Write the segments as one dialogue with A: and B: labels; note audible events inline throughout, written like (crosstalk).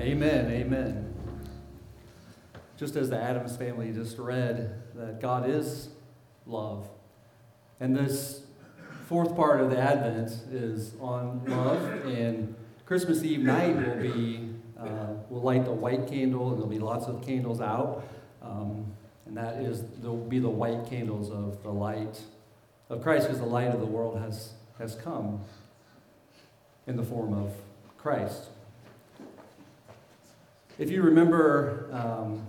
A: Amen. Amen. Just as the Adams family just read, that God is love. And this fourth part of the Advent is on love, and Christmas Eve night will be, uh, we'll light the white candle, and there'll be lots of candles out. Um, and that is, there'll be the white candles of the light of Christ, because the light of the world has, has come in the form of Christ. If you remember um,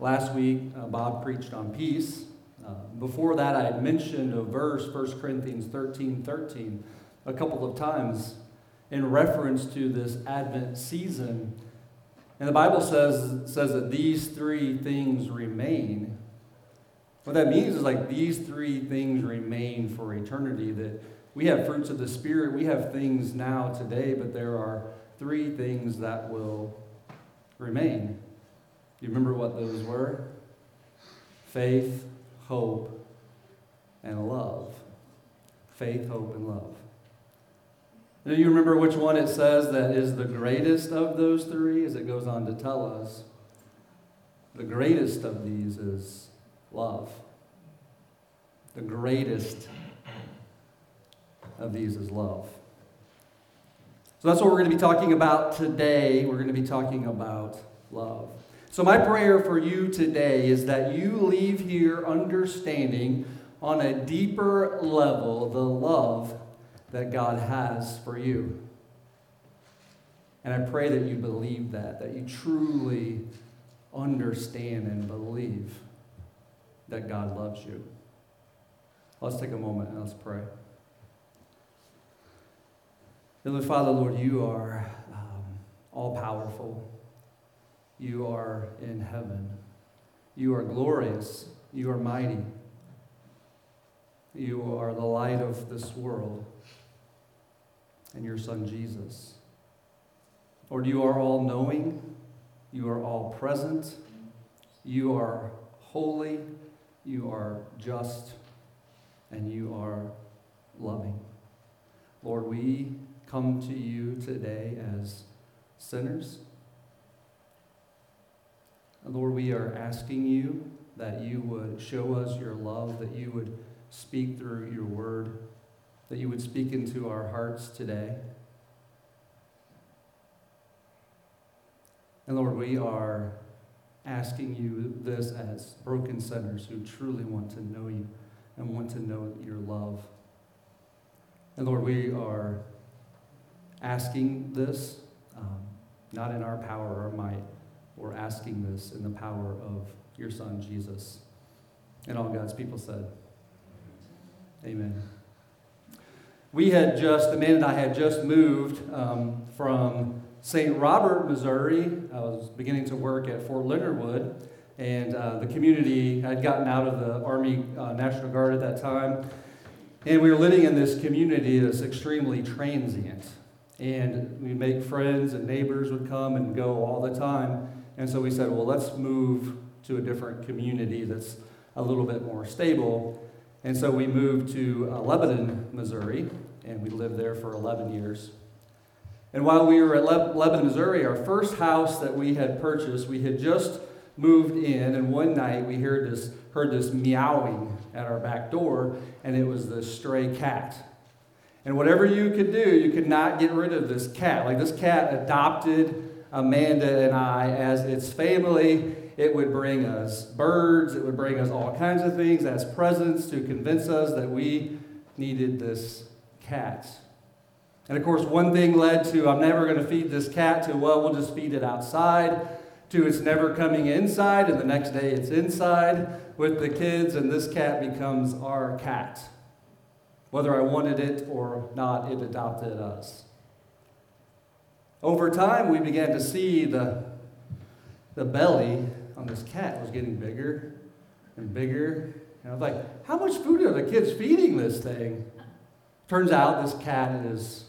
A: last week, uh, Bob preached on peace. Uh, before that, I had mentioned a verse, 1 Corinthians 13 13, a couple of times in reference to this Advent season. And the Bible says, says that these three things remain. What that means is like these three things remain for eternity. That we have fruits of the Spirit, we have things now today, but there are three things that will remain. You remember what those were? Faith, hope, and love. Faith, hope, and love. Do you remember which one it says that is the greatest of those three? As it goes on to tell us, the greatest of these is love. The greatest of these is love. So that's what we're going to be talking about today. We're going to be talking about love. So, my prayer for you today is that you leave here understanding on a deeper level the love that God has for you. And I pray that you believe that, that you truly understand and believe that God loves you. Let's take a moment and let's pray. Heavenly Father, Lord, you are um, all powerful. You are in heaven. You are glorious. You are mighty. You are the light of this world and your Son Jesus. Lord, you are all knowing. You are all present. You are holy. You are just. And you are loving. Lord, we come to you today as sinners. Lord, we are asking you that you would show us your love, that you would speak through your word, that you would speak into our hearts today. And Lord, we are asking you this as broken sinners who truly want to know you and want to know your love. And Lord, we are asking this, um, not in our power or might. We're asking this in the power of your Son, Jesus. And all God's people said, Amen. We had just, Amanda and I had just moved um, from St. Robert, Missouri. I was beginning to work at Fort Leonard Wood, and uh, the community had gotten out of the Army uh, National Guard at that time. And we were living in this community that's extremely transient. And we'd make friends, and neighbors would come and go all the time. And so we said, well, let's move to a different community that's a little bit more stable. And so we moved to uh, Lebanon, Missouri, and we lived there for 11 years. And while we were at Le- Lebanon, Missouri, our first house that we had purchased, we had just moved in, and one night we heard this, heard this meowing at our back door, and it was the stray cat. And whatever you could do, you could not get rid of this cat. Like this cat adopted Amanda and I as its family. It would bring us birds, it would bring us all kinds of things as presents to convince us that we needed this cat. And of course, one thing led to I'm never going to feed this cat, to well, we'll just feed it outside, to it's never coming inside, and the next day it's inside with the kids, and this cat becomes our cat. Whether I wanted it or not, it adopted us. Over time, we began to see the, the belly on this cat was getting bigger and bigger. And I was like, how much food are the kids feeding this thing? Turns out this cat is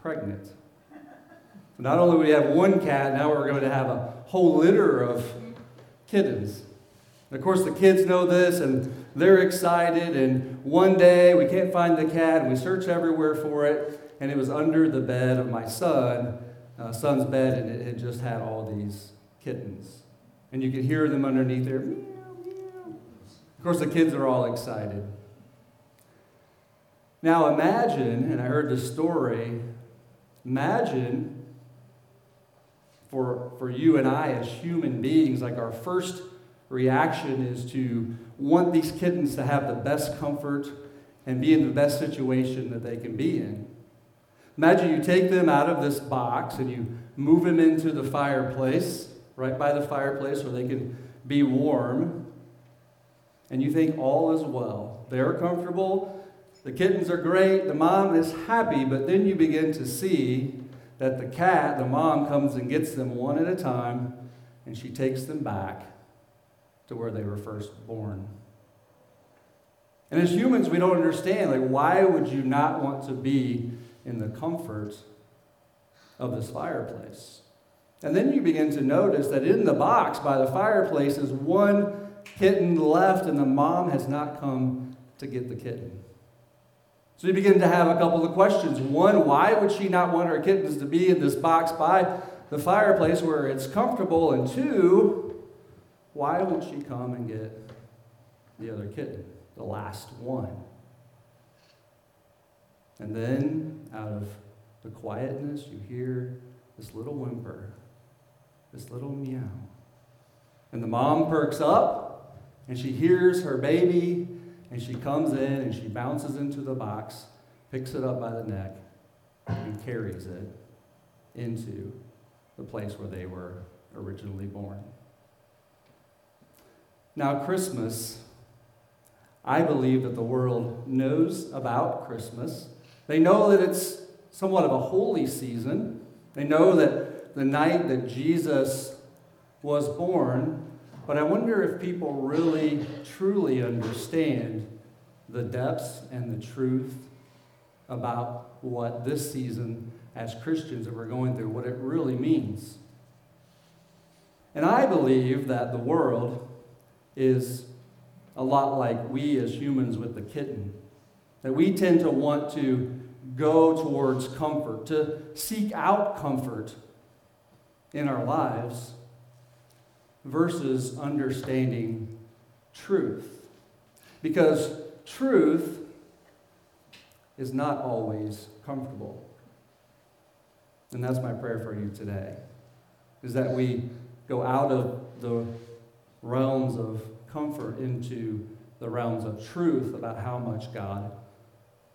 A: pregnant. So not only we have one cat, now we're going to have a whole litter of kittens. And of course, the kids know this and they're excited. And one day we can't find the cat and we search everywhere for it. And it was under the bed of my son uh, son's bed, and it had just had all these kittens. And you could hear them underneath there. Meow, meow. Of course, the kids are all excited. Now imagine, and I heard this story, imagine for, for you and I as human beings, like our first reaction is to want these kittens to have the best comfort and be in the best situation that they can be in. Imagine you take them out of this box and you move them into the fireplace, right by the fireplace where they can be warm, and you think all is well. They're comfortable, the kittens are great, the mom is happy, but then you begin to see that the cat, the mom, comes and gets them one at a time, and she takes them back to where they were first born. And as humans, we don't understand, like, why would you not want to be in the comfort of this fireplace? And then you begin to notice that in the box by the fireplace is one kitten left, and the mom has not come to get the kitten. So you begin to have a couple of questions. One, why would she not want her kittens to be in this box by the fireplace where it's comfortable? And two, why won't she come and get the other kitten, the last one? And then, out of the quietness, you hear this little whimper, this little meow. And the mom perks up and she hears her baby and she comes in and she bounces into the box, picks it up by the neck, and carries it into the place where they were originally born. Now, Christmas, I believe that the world knows about Christmas. They know that it's somewhat of a holy season. They know that the night that Jesus was born but I wonder if people really, truly understand the depths and the truth about what this season as Christians that we're going through, what it really means. And I believe that the world is a lot like we as humans with the kitten. That we tend to want to go towards comfort, to seek out comfort in our lives versus understanding truth. Because truth is not always comfortable. And that's my prayer for you today. Is that we go out of the realms of comfort into the realms of truth about how much God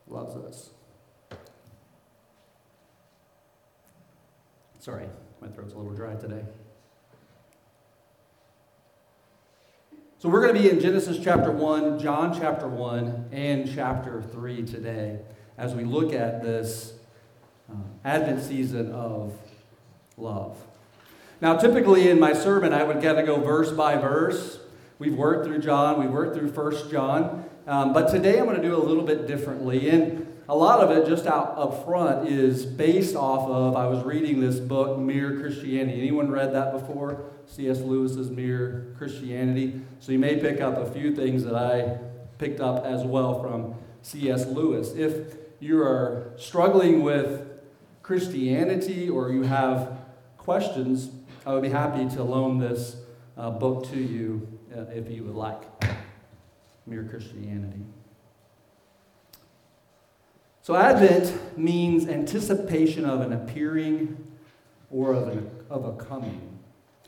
A: loves us. Sorry, my throat's a little dry today. So we're going to be in Genesis chapter 1, John chapter 1, and chapter 3 today as we look at this uh, Advent season of love. Now, typically in my sermon, I would kind of go verse by verse. We've worked through John, we've worked through First John, um, but today I'm going to do a little bit differently. And a lot of it, just out up front, is based off of I was reading this book, Mere Christianity. Anyone read that before? C.S. Lewis's Mere Christianity. So you may pick up a few things that I picked up as well from C.S. Lewis. If you are struggling with Christianity or you have questions, I would be happy to loan this uh, book to you uh, if you would like. Mere Christianity. So, Advent means anticipation of an appearing or of, an, of a coming.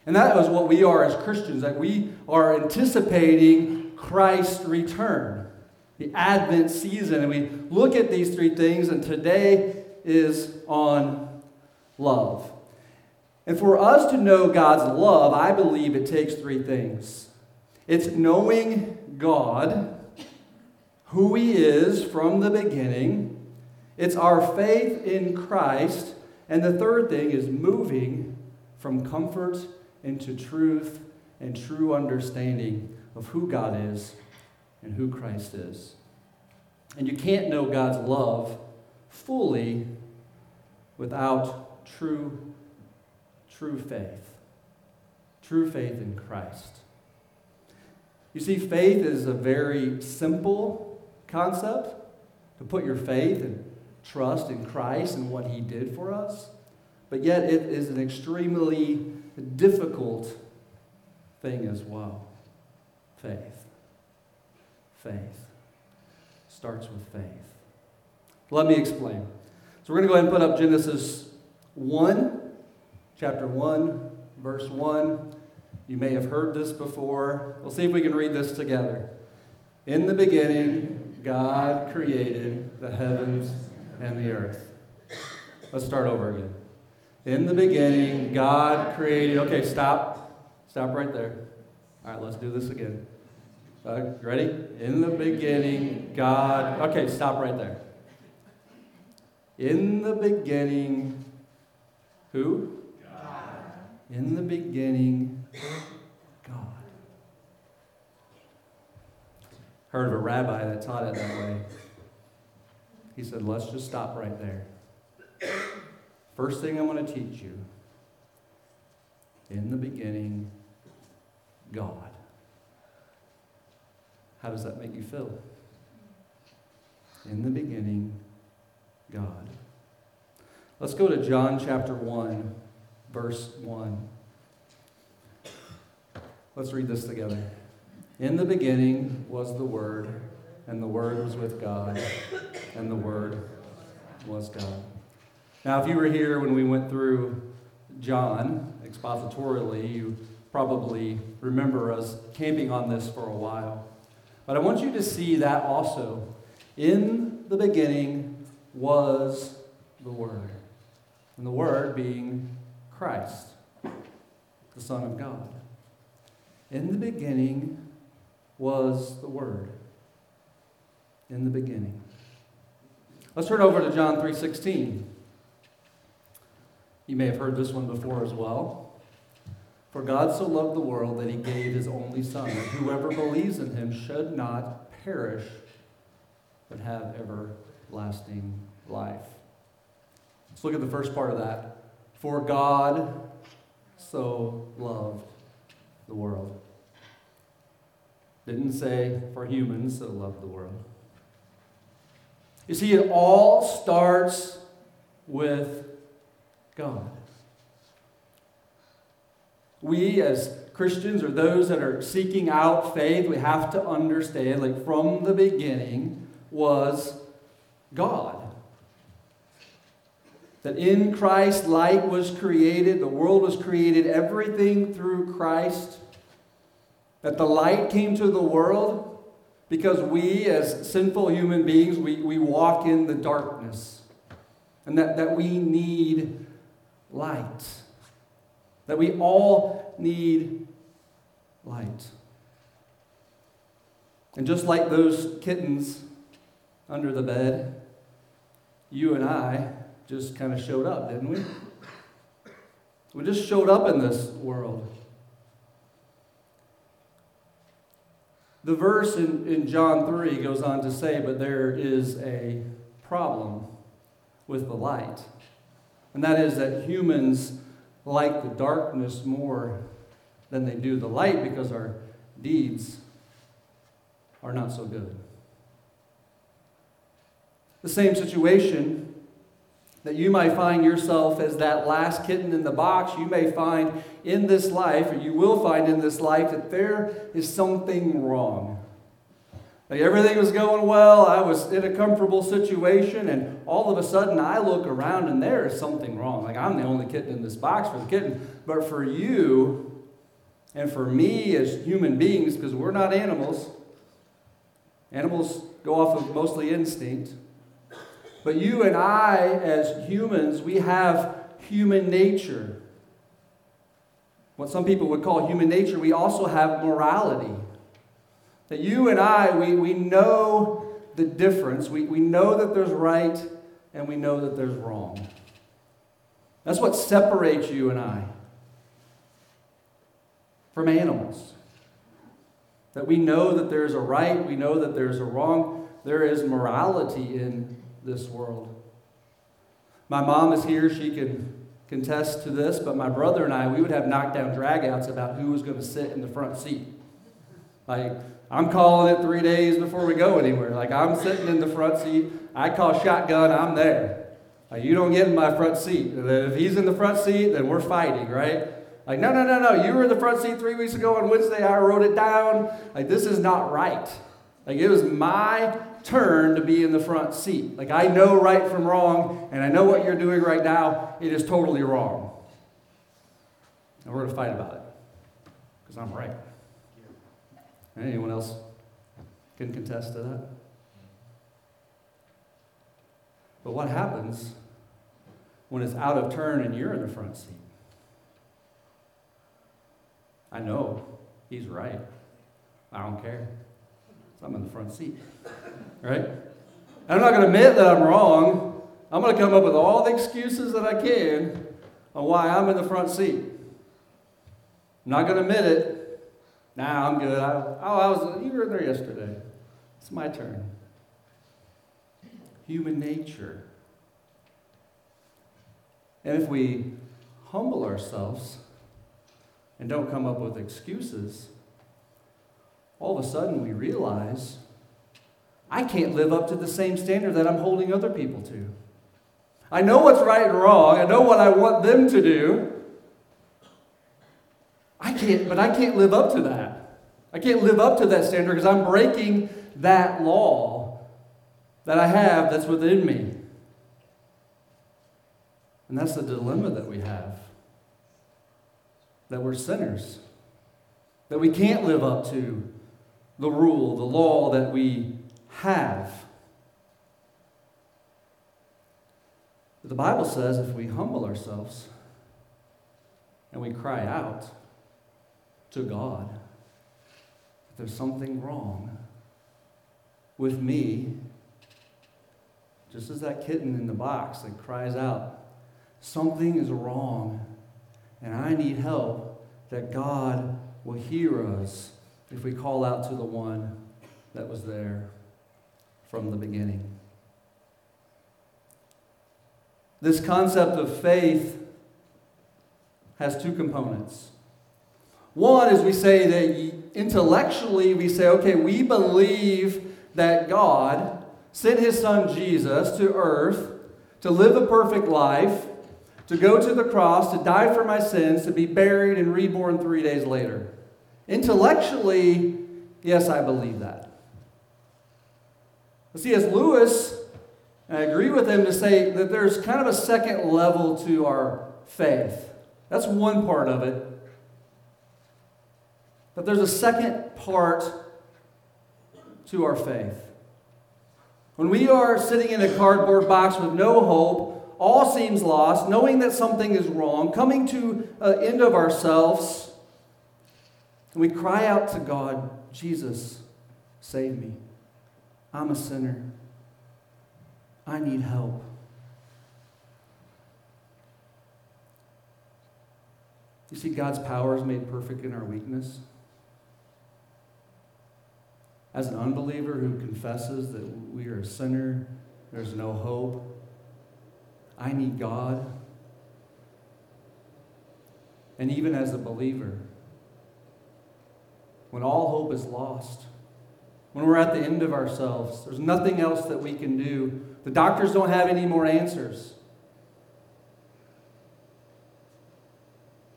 A: And that is what we are as Christians, that we are anticipating Christ's return, the Advent season. And we look at these three things, and today is on love. And for us to know God's love, I believe it takes three things. It's knowing God, who He is from the beginning, it's our faith in Christ, and the third thing is moving from comfort into truth and true understanding of who God is and who Christ is. And you can't know God's love fully without true, true faith. True faith in Christ. You see, faith is a very simple concept to put your faith and trust in Christ and what He did for us. but yet it is an extremely difficult thing as well. Faith. Faith. Starts with faith. Let me explain. So we're going to go ahead and put up Genesis 1, chapter 1, verse 1. You may have heard this before. We'll see if we can read this together. In the beginning, God created the heavens and the earth. Let's start over again. In the beginning, God created. Okay, stop. Stop right there. All right, let's do this again. Uh, ready? In the beginning, God. Okay, stop right there. In the beginning, who? In the beginning, God. Heard of a rabbi that taught it that way. He said, let's just stop right there. First thing I'm going to teach you in the beginning, God. How does that make you feel? In the beginning, God. Let's go to John chapter 1, verse 1. Let's read this together. In the beginning was the Word, and the Word was with God, and the Word was God. Now, if you were here when we went through John expositorily, you probably remember us camping on this for a while. But I want you to see that also. In the beginning was the Word, and the Word being Christ, the Son of God. In the beginning was the Word. In the beginning. Let's turn over to John 3:16. You may have heard this one before as well. For God so loved the world that he gave his only Son, that whoever believes in him should not perish, but have everlasting life. Let's look at the first part of that. For God so loved the world. Didn't say for humans so loved the world. You see, it all starts with God. We, as Christians or those that are seeking out faith, we have to understand, like, from the beginning was God. That in Christ light was created, the world was created, everything through Christ. That the light came to the world because we, as sinful human beings, we, we walk in the darkness. And that, that we need light. That we all need light. And just like those kittens under the bed, you and I just kind of showed up, didn't we? We just showed up in this world. The verse in, in John 3 goes on to say, but there is a problem with the light. And that is that humans like the darkness more than they do the light because our deeds are not so good. The same situation that you might find yourself as that last kitten in the box, you may find in this life, or you will find in this life, that there is something wrong. Like everything was going well, I was in a comfortable situation, and all of a sudden I look around and there is something wrong. Like I'm the only kitten in this box for the kitten. But for you and for me as human beings, because we're not animals, animals go off of mostly instinct. But you and I, as humans, we have human nature. What some people would call human nature, we also have morality. That you and I, we, we know the difference. We, we know that there's right and we know that there's wrong. That's what separates you and I from animals. That we know that there's a right, we know that there's a wrong. There is morality in this world. My mom is here, she can contest to this, but my brother and I, we would have knockdown dragouts about who was going to sit in the front seat. Like, I'm calling it three days before we go anywhere. Like I'm sitting in the front seat. I call shotgun, I'm there. Like, you don't get in my front seat. If he's in the front seat, then we're fighting, right? Like, no, no, no, no. You were in the front seat three weeks ago on Wednesday. I wrote it down. Like, this is not right. Like, it was my turn to be in the front seat. Like, I know right from wrong, and I know what you're doing right now. It is totally wrong. And we're going to fight about it because I'm right. Anyone else can contest to that? But what happens when it's out of turn and you're in the front seat? I know he's right. I don't care. I'm in the front seat. Right? I'm not going to admit that I'm wrong. I'm going to come up with all the excuses that I can on why I'm in the front seat. I'm not going to admit it. Nah, I'm good. I, oh, I was, you were there yesterday. It's my turn. Human nature. And if we humble ourselves and don't come up with excuses, all of a sudden we realize I can't live up to the same standard that I'm holding other people to. I know what's right and wrong. I know what I want them to do. I can't, but I can't live up to that. I can't live up to that standard because I'm breaking that law that I have that's within me. And that's the dilemma that we have that we're sinners, that we can't live up to the rule, the law that we have. But the Bible says if we humble ourselves and we cry out to God, that there's something wrong with me, just as that kitten in the box that cries out, something is wrong and I need help, that God will hear us if we call out to the one that was there from the beginning. This concept of faith has two components. One is we say that intellectually, we say, okay, we believe that God sent his son Jesus to earth to live a perfect life to go to the cross, to die for my sins, to be buried and reborn three days later. Intellectually, yes, I believe that. But as Lewis, I agree with him to say that there's kind of a second level to our faith. That's one part of it. But there's a second part to our faith. When we are sitting in a cardboard box with no hope, all seems lost, knowing that something is wrong, coming to an end of ourselves, and we cry out to God, Jesus, save me. I'm a sinner. I need help. You see, God's power is made perfect in our weakness. As an unbeliever who confesses that we are a sinner, there's no hope, I need God. And even as a believer, when all hope is lost, when we're at the end of ourselves, there's nothing else that we can do. The doctors don't have any more answers.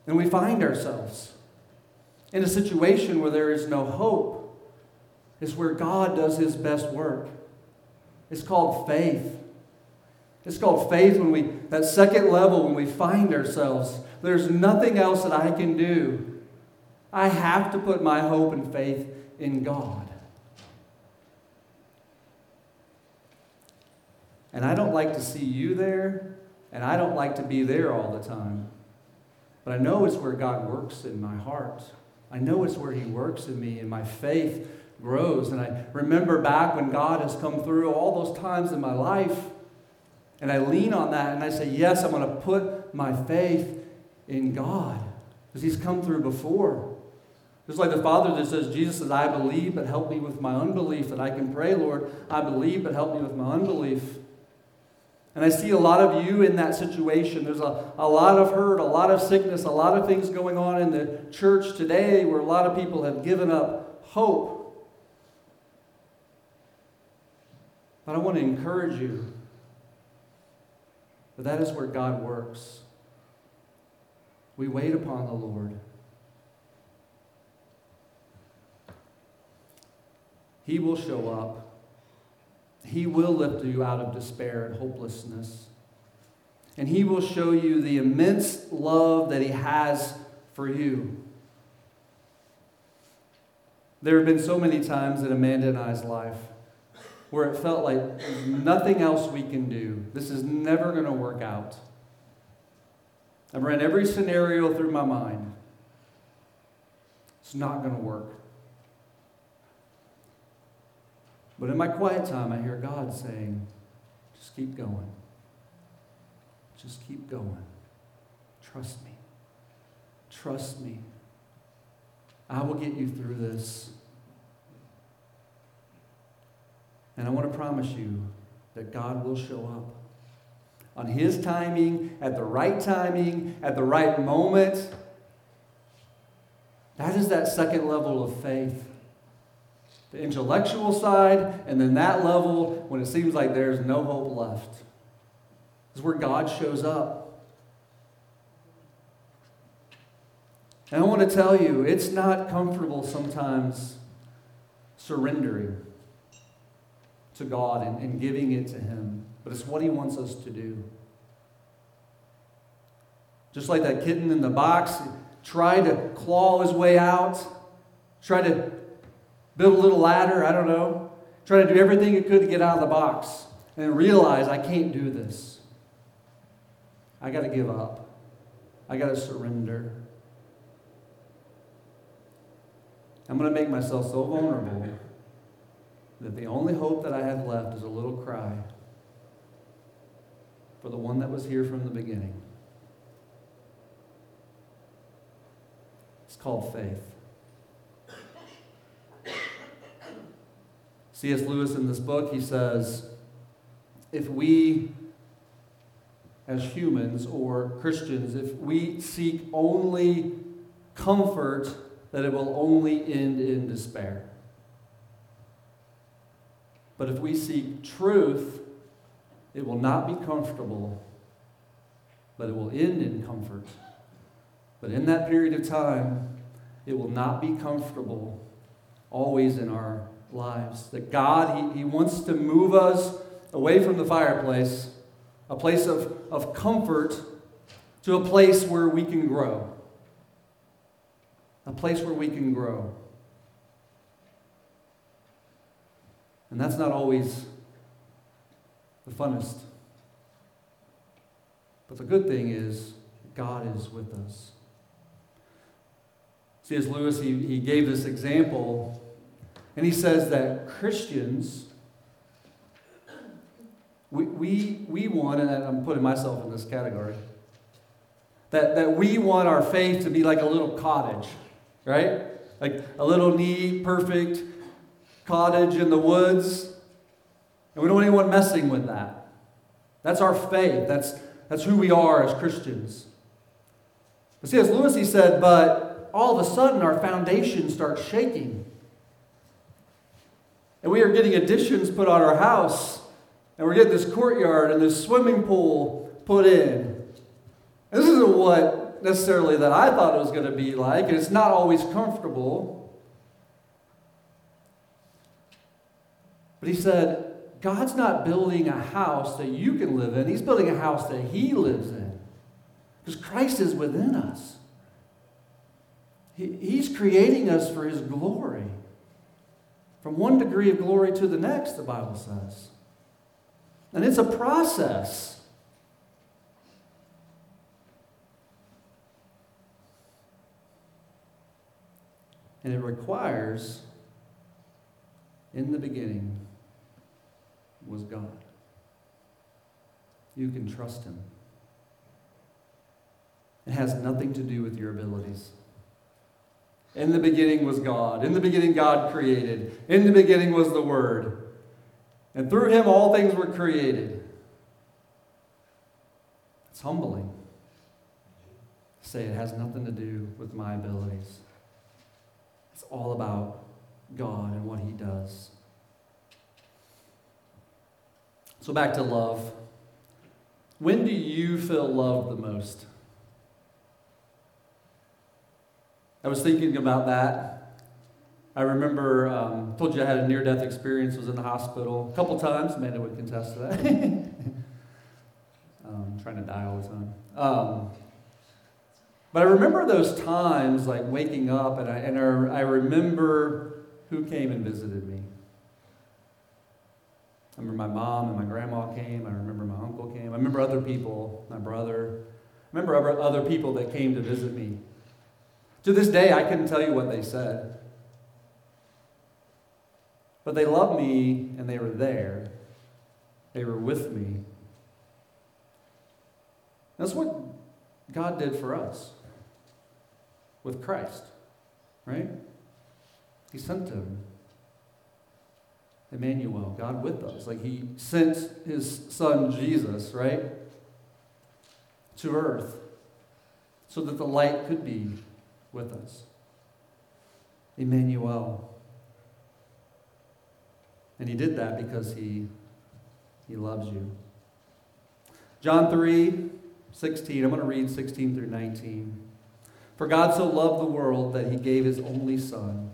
A: And we find ourselves in a situation where there is no hope, is where God does his best work. It's called faith. It's called faith when we, that second level, when we find ourselves. There's nothing else that I can do. I have to put my hope and faith in God. And I don't like to see you there, and I don't like to be there all the time. But I know it's where God works in my heart. I know it's where He works in me, and my faith grows. And I remember back when God has come through all those times in my life and I lean on that and I say, Yes, I'm going to put my faith in God because He's come through before. Just like the Father that says, Jesus says, I believe, but help me with my unbelief. That I can pray, Lord, I believe, but help me with my unbelief. And I see a lot of you in that situation. There's a, a lot of hurt, a lot of sickness, a lot of things going on in the church today where a lot of people have given up hope. But I want to encourage you that that is where God works. We wait upon the Lord. He will show up. He will lift you out of despair and hopelessness. And He will show you the immense love that He has for you. There have been so many times in Amanda and I's life where it felt like nothing else we can do. This is never going to work out. I've ran every scenario through my mind. It's not going to work. But in my quiet time, I hear God saying, just keep going. Just keep going. Trust me. Trust me. I will get you through this. And I want to promise you that God will show up on His timing, at the right timing, at the right moment. That is that second level of faith. The intellectual side, and then that level when it seems like there's no hope left. Is where God shows up. And I want to tell you, it's not comfortable sometimes surrendering to God and, and giving it to Him, but it's what He wants us to do. Just like that kitten in the box, try to claw his way out, try to build a little ladder, I don't know, try to do everything it could to get out of the box, and realize I can't do this. I got to give up. I got to surrender. I'm going to make myself so vulnerable that the only hope that I have left is a little cry for the one that was here from the beginning. It's called faith. C.S. Lewis in this book, he says, if we as humans or Christians, if we seek only comfort, that it will only end in despair. But if we seek truth, it will not be comfortable, but it will end in comfort. But in that period of time, it will not be comfortable always in our lives. That God, He, he wants to move us away from the fireplace, a place of, of comfort, to a place where we can grow. A place where we can grow. And that's not always the funnest. But the good thing is, God is with us. C.S. Lewis, he, he gave this example, and he says that Christians, we, we, we want, and I'm putting myself in this category, that, that we want our faith to be like a little cottage, right? Like a little neat, perfect, cottage in the woods. And we don't want anyone messing with that. That's our faith. That's, that's who we are as Christians. But see, as Lewis he said, but all of a sudden our foundation starts shaking. And we are getting additions put on our house. And we're getting this courtyard and this swimming pool put in. And this isn't what necessarily that I thought it was going to be like. And it's not always comfortable. But he said, God's not building a house that you can live in, He's building a house that He lives in. Because Christ is within us. He, he's creating us for His glory. From one degree of glory to the next, the Bible says. And it's a process. And it requires, in the beginning, was God. You can trust Him. It has nothing to do with your abilities. In the beginning was God. In the beginning, God created. In the beginning was the Word. And through Him, all things were created. It's humbling. Say it has nothing to do with my abilities. It's all about God and what He does. So back to love. When do you feel loved the most? I was thinking about that. I remember, um, told you I had a near-death experience. Was in the hospital a couple times. Amanda would contest to that. (laughs) um, trying to die all the time. Um, but I remember those times, like waking up, and I and I, I remember who came and visited me. I remember my mom and my grandma came. I remember my uncle came. I remember other people, my brother. I remember other people that came to visit me. To this day, I couldn't tell you what they said. But they loved me and they were there. They were with me. That's what God did for us with Christ, right? He sent him. Emmanuel, God with us. Like he sent his son Jesus, right? To earth so that the light could be with us. Emmanuel. And he did that because he, he loves you. John 3 16. I'm going to read 16 through 19. For God so loved the world that he gave his only Son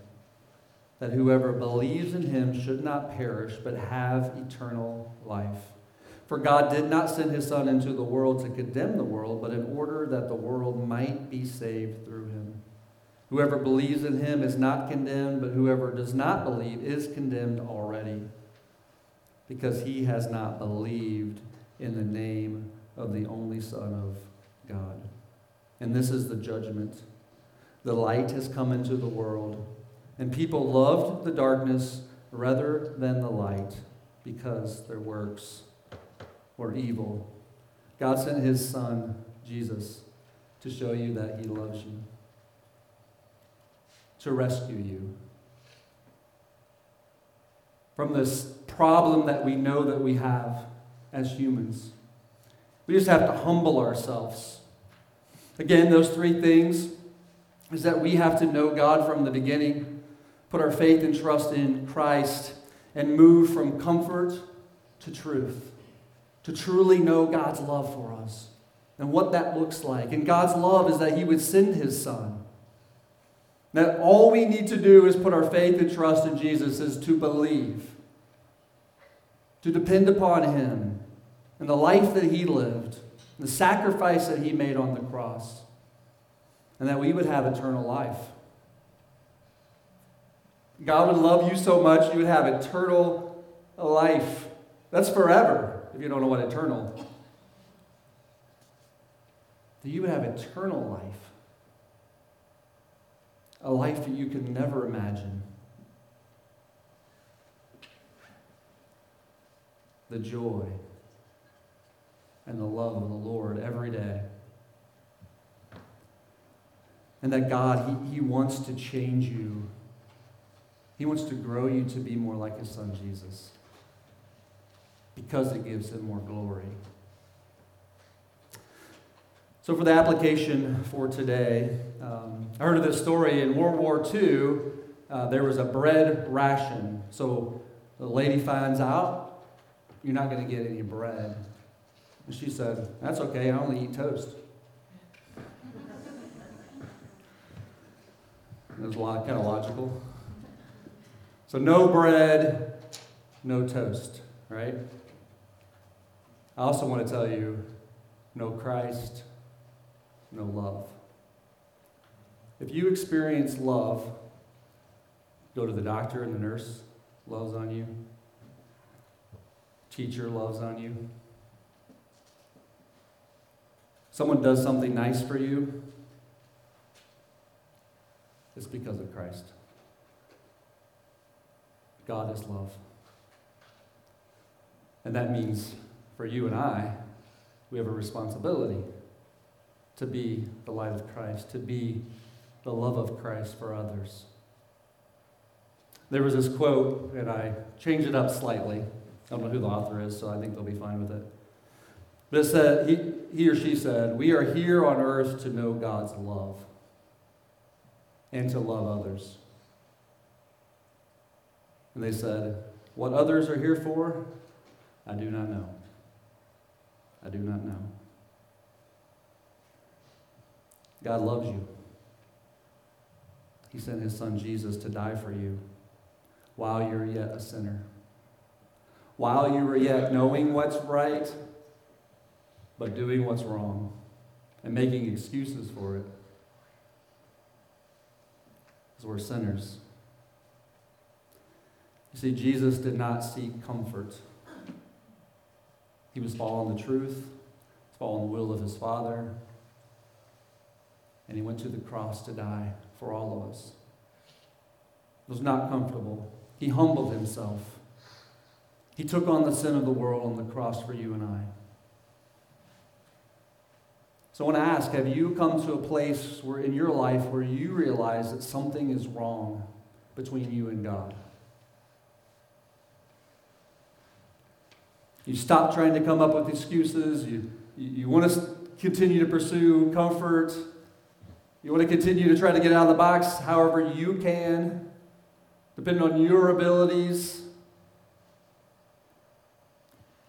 A: that whoever believes in him should not perish, but have eternal life. For God did not send his Son into the world to condemn the world, but in order that the world might be saved through him. Whoever believes in him is not condemned, but whoever does not believe is condemned already, because he has not believed in the name of the only Son of God. And this is the judgment. The light has come into the world and people loved the darkness rather than the light because their works were evil. God sent his son, Jesus, to show you that he loves you, to rescue you from this problem that we know that we have as humans. We just have to humble ourselves. Again, those three things is that we have to know God from the beginning put our faith and trust in Christ, and move from comfort to truth, to truly know God's love for us and what that looks like. And God's love is that He would send His Son. That all we need to do is put our faith and trust in Jesus, is to believe, to depend upon Him and the life that He lived, the sacrifice that He made on the cross, and that we would have eternal life. God would love you so much you would have eternal life. That's forever, if you don't know what eternal. That you would have eternal life. A life that you could never imagine. The joy and the love of the Lord every day. And that God, He, he wants to change you he wants to grow you to be more like his son Jesus because it gives him more glory. So, for the application for today, um, I heard of this story in World War II. Uh, there was a bread ration. So, the lady finds out, You're not going to get any bread. And she said, That's okay, I only eat toast. It was kind of logical. So, no bread, no toast, right? I also want to tell you no Christ, no love. If you experience love, go to the doctor and the nurse loves on you, teacher loves on you. Someone does something nice for you, it's because of Christ. God is love. And that means for you and I, we have a responsibility to be the light of Christ, to be the love of Christ for others. There was this quote, and I changed it up slightly. I don't know who the author is, so I think they'll be fine with it. But it said, he, he or she said, We are here on earth to know God's love and to love others. And they said, What others are here for, I do not know. I do not know. God loves you. He sent his son Jesus to die for you while you're yet a sinner. While you were yet knowing what's right, but doing what's wrong and making excuses for it. Because we're sinners. You see, Jesus did not seek comfort. He was following the truth, following the will of his Father, and he went to the cross to die for all of us. It was not comfortable. He humbled himself. He took on the sin of the world on the cross for you and I. So I want to ask have you come to a place where in your life where you realize that something is wrong between you and God? You stop trying to come up with excuses. You, you, you want to continue to pursue comfort. You want to continue to try to get out of the box however you can, depending on your abilities.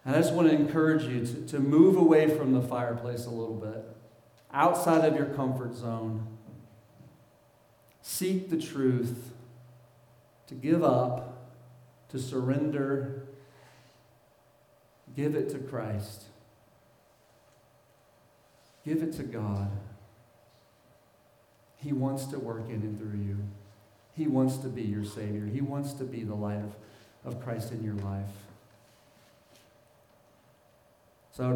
A: And I just want to encourage you to, to move away from the fireplace a little bit, outside of your comfort zone. Seek the truth, to give up, to surrender, give it to Christ, give it to God. He wants to work in and through you. He wants to be your Savior. He wants to be the light of, of Christ in your life.